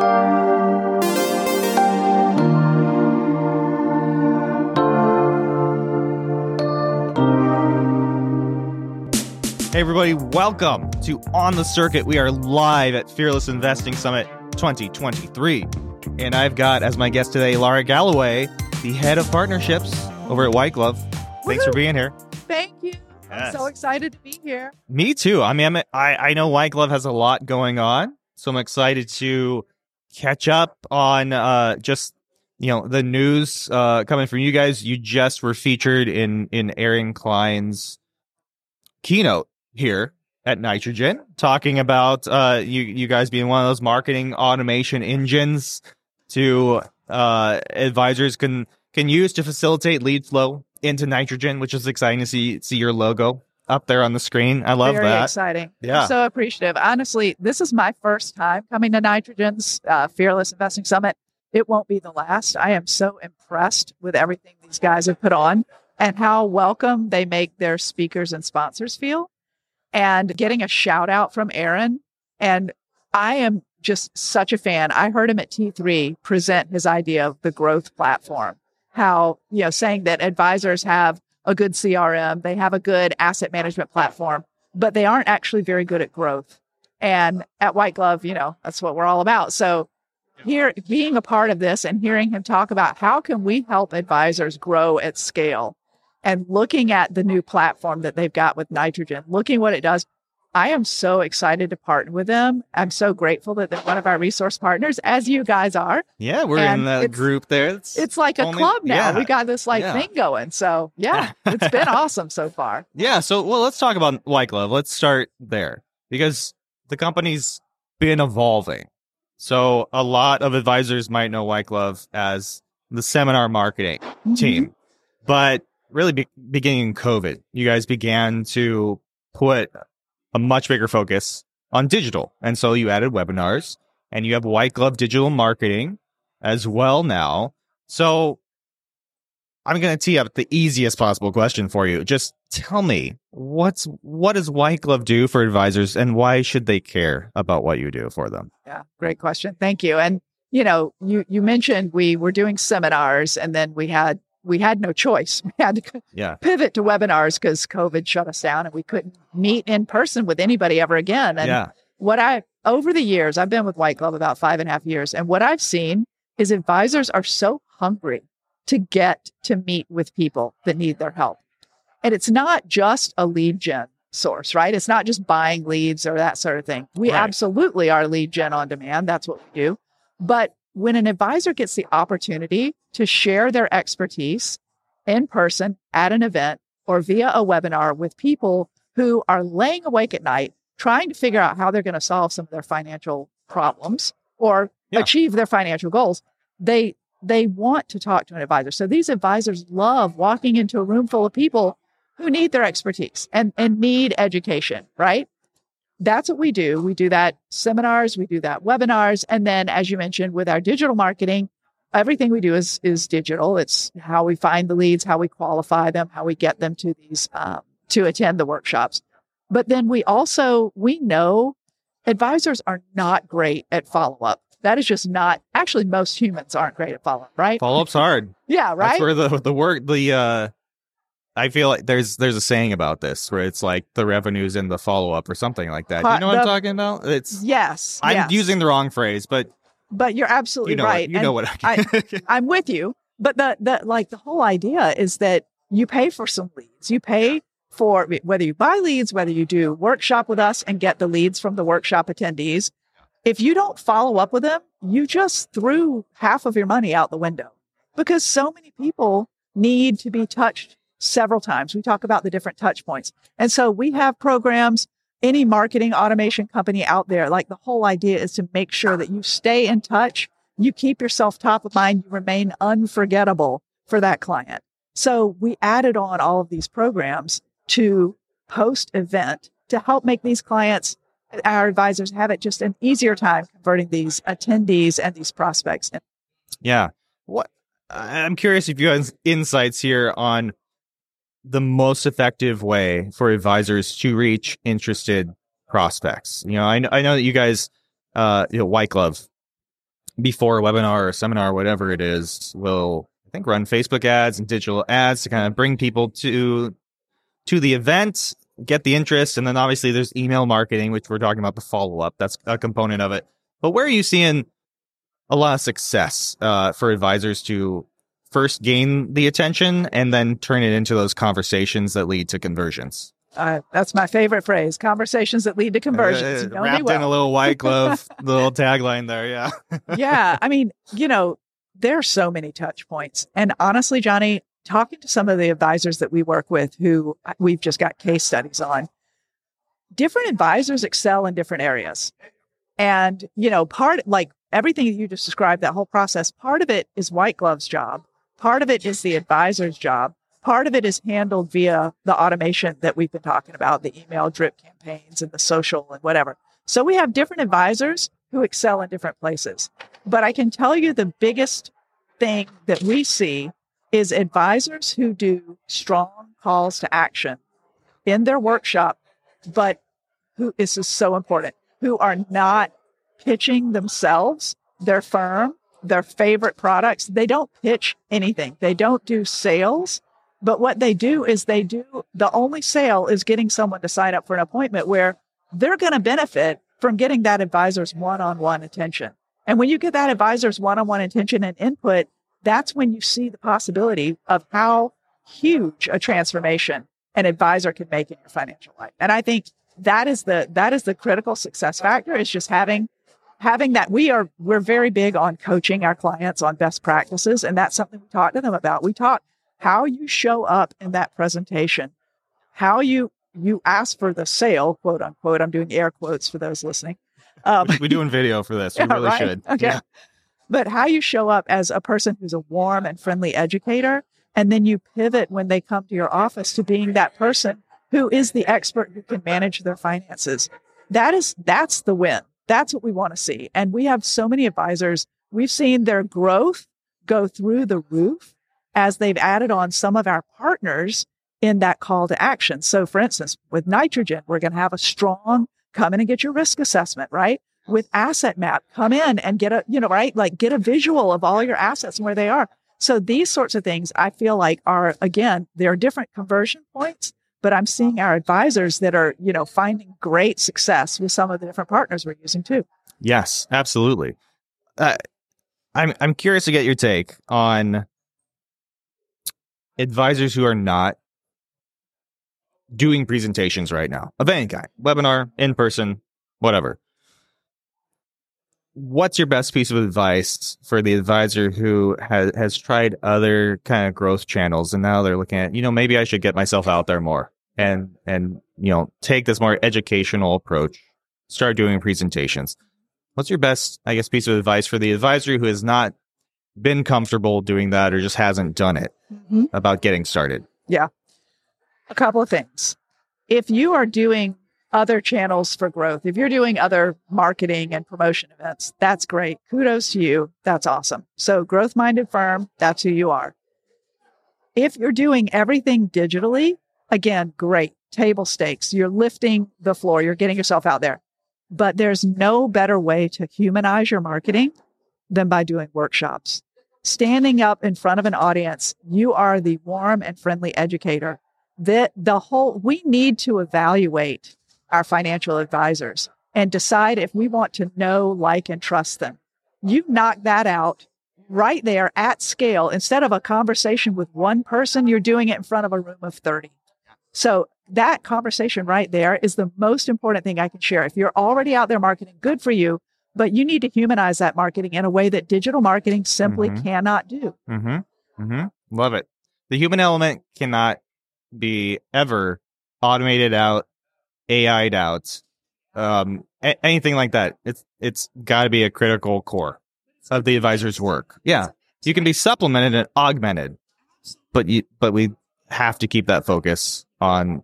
Hey, everybody, welcome to On the Circuit. We are live at Fearless Investing Summit 2023. And I've got as my guest today Lara Galloway, the head of partnerships over at White Glove. Thanks for being here. Thank you. I'm so excited to be here. Me too. I mean, I'm, I I know White Glove has a lot going on, so I'm excited to catch up on uh just you know the news uh coming from you guys. You just were featured in in Aaron Klein's keynote here at Nitrogen, talking about uh you you guys being one of those marketing automation engines to uh advisors can can use to facilitate lead flow into Nitrogen, which is exciting to see see your logo up there on the screen. I love Very that. exciting. Yeah. I'm so appreciative. Honestly, this is my first time coming to Nitrogen's uh, Fearless Investing Summit. It won't be the last. I am so impressed with everything these guys have put on and how welcome they make their speakers and sponsors feel. And getting a shout out from Aaron. And I am just such a fan. I heard him at T3 present his idea of the growth platform. How, you know, saying that advisors have a good CRM, they have a good asset management platform, but they aren't actually very good at growth. And at White Glove, you know, that's what we're all about. So here being a part of this and hearing him talk about how can we help advisors grow at scale and looking at the new platform that they've got with Nitrogen, looking what it does. I am so excited to partner with them. I'm so grateful that they're one of our resource partners, as you guys are. Yeah, we're And in the group there. It's, It's like a Only- club now. yeah. We got this like Yeah. thing going. So yeah, it's been awesome so far. yeah. So, well, let's talk about White Glove. Let's start there because the company's been evolving. So, a lot of advisors might know White Glove as the seminar marketing mm-hmm. team, but really, be- beginning in COVID, you guys began to put a much bigger focus on digital, and so you added webinars, and you have White Glove digital marketing as well now. So, I'm going to tee up the easiest possible question for you. Just tell me what's what does White Glove do for advisors, and why should they care about what you do for them? Yeah, great question. Thank you. And you know, you you mentioned we were doing seminars, and then we had we had no choice. We had to Yeah, pivot to webinars because COVID shut us down, and we couldn't meet in person with anybody ever again. And yeah, what I over the years, I've been with White Glove about five and a half years, and what I've seen is advisors are so hungry to get to meet with people that need their help. And it's not just a lead gen source, right? It's not just buying leads or that sort of thing. We Right. absolutely are lead gen on demand. That's what we do. But when an advisor gets the opportunity to share their expertise in person at an event or via a webinar with people who are laying awake at night trying to figure out how they're going to solve some of their financial problems or Yeah. achieve their financial goals, they they want to talk to an advisor. So these advisors love walking into a room full of people who need their expertise and, and need education, right? That's what we do. We do that seminars, we do that webinars. And then as you mentioned, with our digital marketing, everything we do is is digital. It's how we find the leads, how we qualify them, how we get them to these um, to attend the workshops. But then we also we know advisors are not great at follow up. That is just not actually most humans aren't great at follow up, right? follow up's hard. Yeah, right. That's where the the work the uh I feel like there's there's a saying about this where it's like the revenues in the follow up or something like that. You know what I'm talking about? It's yes, I'm yes. using the wrong phrase, but but you're absolutely you know right. what, you And know what I, I'm with you. But the the like the whole idea is that you pay for some leads. You pay for whether you buy leads, whether you do workshop with us and get the leads from the workshop attendees. If you don't follow up with them, you just threw half of your money out the window because so many people need to be touched several times. We talk about the different touch points. And so we have programs, any marketing automation company out there, like the whole idea is to make sure that you stay in touch, you keep yourself top of mind, you remain unforgettable for that client. So we added on all of these programs to post event to help make these clients, our advisors have it just an easier time converting these attendees and these prospects. Yeah. What I'm curious if you have insights here on the most effective way for advisors to reach interested prospects. You know, I, I know that you guys, uh, you know, White Glove before a webinar or seminar, whatever it is, will I think run Facebook ads and digital ads to kind of bring people to to the event, get the interest, and then obviously there's email marketing, which we're talking about the follow up. That's a component of it. But where are you seeing a lot of success uh, for advisors to first gain the attention and then turn it into those conversations that lead to conversions? Uh, that's my favorite phrase: conversations that lead to conversions. Uh, wrapped well. in a little white glove, little tagline there. Yeah. yeah. I mean, you know, there are so many touch points. And honestly, Johnny, talking to some of the advisors that we work with who we've just got case studies on, different advisors excel in different areas. And, you know, part like everything you just described, that whole process, part of it is White Glove's job. Part of it is the advisor's job. Part of it is handled via the automation that we've been talking about, the email drip campaigns and the social and whatever. So we have different advisors who excel in different places. But I can tell you the biggest thing that we see is advisors who do strong calls to action in their workshop, but who this is so important, who are not pitching themselves, their firm, their favorite products. They don't pitch anything. They don't do sales. But what they do is they do the only sale is getting someone to sign up for an appointment where they're going to benefit from getting that advisor's one on one attention. And when you get that advisor's one on one attention and input, that's when you see the possibility of how huge a transformation an advisor can make in your financial life. And I think that is the that is the critical success factor is just having having that we are we're very big on coaching our clients on best practices and that's something we talk to them about. We talk how you show up in that presentation, how you you ask for the sale, quote unquote. I'm doing air quotes for those listening. Um, We're doing video for this. We yeah, really right? should. Okay. Yeah. But how you show up as a person who's a warm and friendly educator, and then you pivot when they come to your office to being that person who is the expert who can manage their finances. That is, that's the win. That's what we want to see. And we have so many advisors. We've seen their growth go through the roof as they've added on some of our partners in that call to action. So for instance, with Nitrogen, we're going to have a strong come in and get your risk assessment, right? With Asset-Map, come in and get a, you know, right? Like get a visual of all your assets and where they are. So these sorts of things I feel like are, again, there are different conversion points, but I'm seeing our advisors that are, you know, finding great success with some of the different partners we're using too. Yes, absolutely. Uh, I'm I'm curious to get your take on advisors who are not doing presentations right now of any kind, webinar, in person, whatever. What's your best piece of advice for the advisor who has has tried other kind of growth channels and now they're looking at, you know, maybe I should get myself out there more and and you know take this more educational approach start doing presentations. What's your best i guess piece of advice for the advisor who has not been comfortable doing that or just hasn't done it mm-hmm. about getting started? Yeah. A couple of things. If you are doing other channels for growth if you're doing other marketing and promotion events that's great kudos to you that's awesome so growth minded firm that's who you are if you're doing everything digitally Again, great table stakes. You're lifting the floor. You're getting yourself out there. But there's no better way to humanize your marketing than by doing workshops. Standing up in front of an audience, you are the warm and friendly educator. That the whole, we need to evaluate our financial advisors and decide if we want to know, like, and trust them. You knock that out right there at scale. Instead of a conversation with one person, you're doing it in front of a room of 30. So that conversation right there is the most important thing I can share. If you're already out there marketing, good for you, but you need to humanize that marketing in a way that digital marketing simply mm-hmm. cannot do. Mm-hmm. Mm-hmm. Love it. The human element cannot be ever automated out, AI'd out, um, a- anything like that. It's it's got to be a critical core of the advisor's work. Yeah, you can be supplemented and augmented, but you but we have to keep that focus on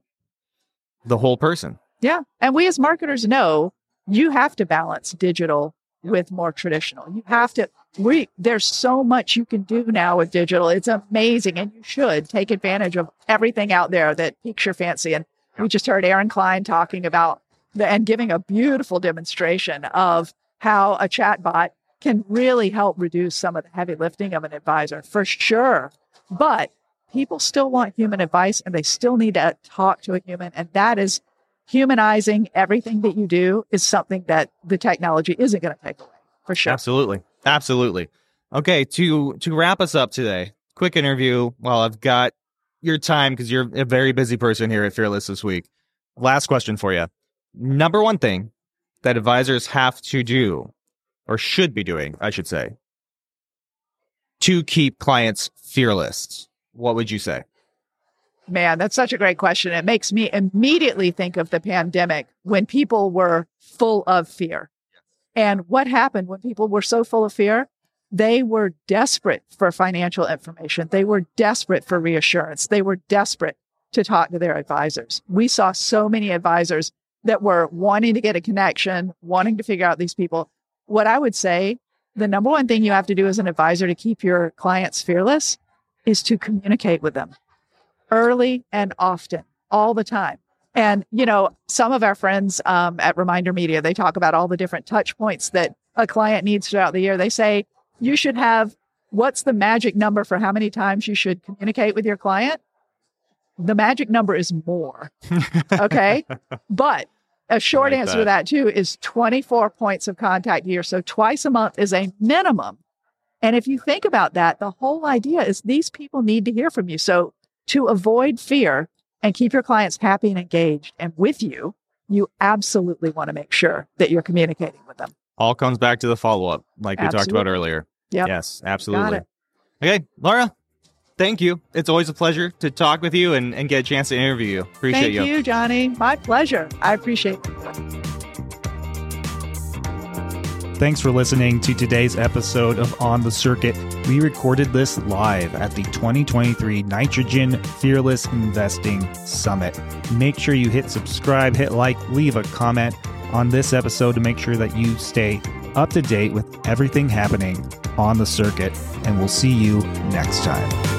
the whole person. Yeah. And we as marketers know you have to balance digital with more traditional. You have to we there's so much you can do now with digital. It's amazing and you should take advantage of everything out there that piques your fancy. And we just heard Aaron Klein talking about the, and giving a beautiful demonstration of how a chatbot can really help reduce some of the heavy lifting of an advisor for sure. But people still want human advice and they still need to talk to a human. And that is humanizing everything that you do is something that the technology isn't going to take away for sure. Absolutely. Absolutely. Okay, to to wrap us up today, quick interview. Well, I've got your time because you're a very busy person here at Fearless this week. Last question for you. Number one thing that advisors have to do, or should be doing, I should say, to keep clients fearless. What would you say? Man, that's such a great question. It makes me immediately think of the pandemic when people were full of fear. And what happened when people were so full of fear? They were desperate for financial information. They were desperate for reassurance. They were desperate to talk to their advisors. We saw so many advisors that were wanting to get a connection, wanting to figure out these people. What I would say, the number one thing you have to do as an advisor to keep your clients fearless is to communicate with them early and often, all the time. And, you know, some of our friends um, at Reminder Media, they talk about all the different touch points that a client needs throughout the year. They say you should have what's the magic number for how many times you should communicate with your client? The magic number is more. Okay. but a short like answer that. to that too is 24 points of contact a year. So twice a month is a minimum. And if you think about that, the whole idea is these people need to hear from you. So to avoid fear and keep your clients happy and engaged and with you, you absolutely want to make sure that you're communicating with them. All comes back to the follow up, like we talked about earlier. Yep. Yes, absolutely. Okay, Lara, thank you. It's always a pleasure to talk with you and, and get a chance to interview you. Appreciate Thank you. you, Johnny. My pleasure. I appreciate it. Thanks for listening to today's episode of On the Circuit. We recorded this live at the 2023 Nitrogen Fearless Investing Summit. Make sure you hit subscribe, hit like, leave a comment on this episode to make sure that you stay up to date with everything happening on the circuit. And we'll see you next time.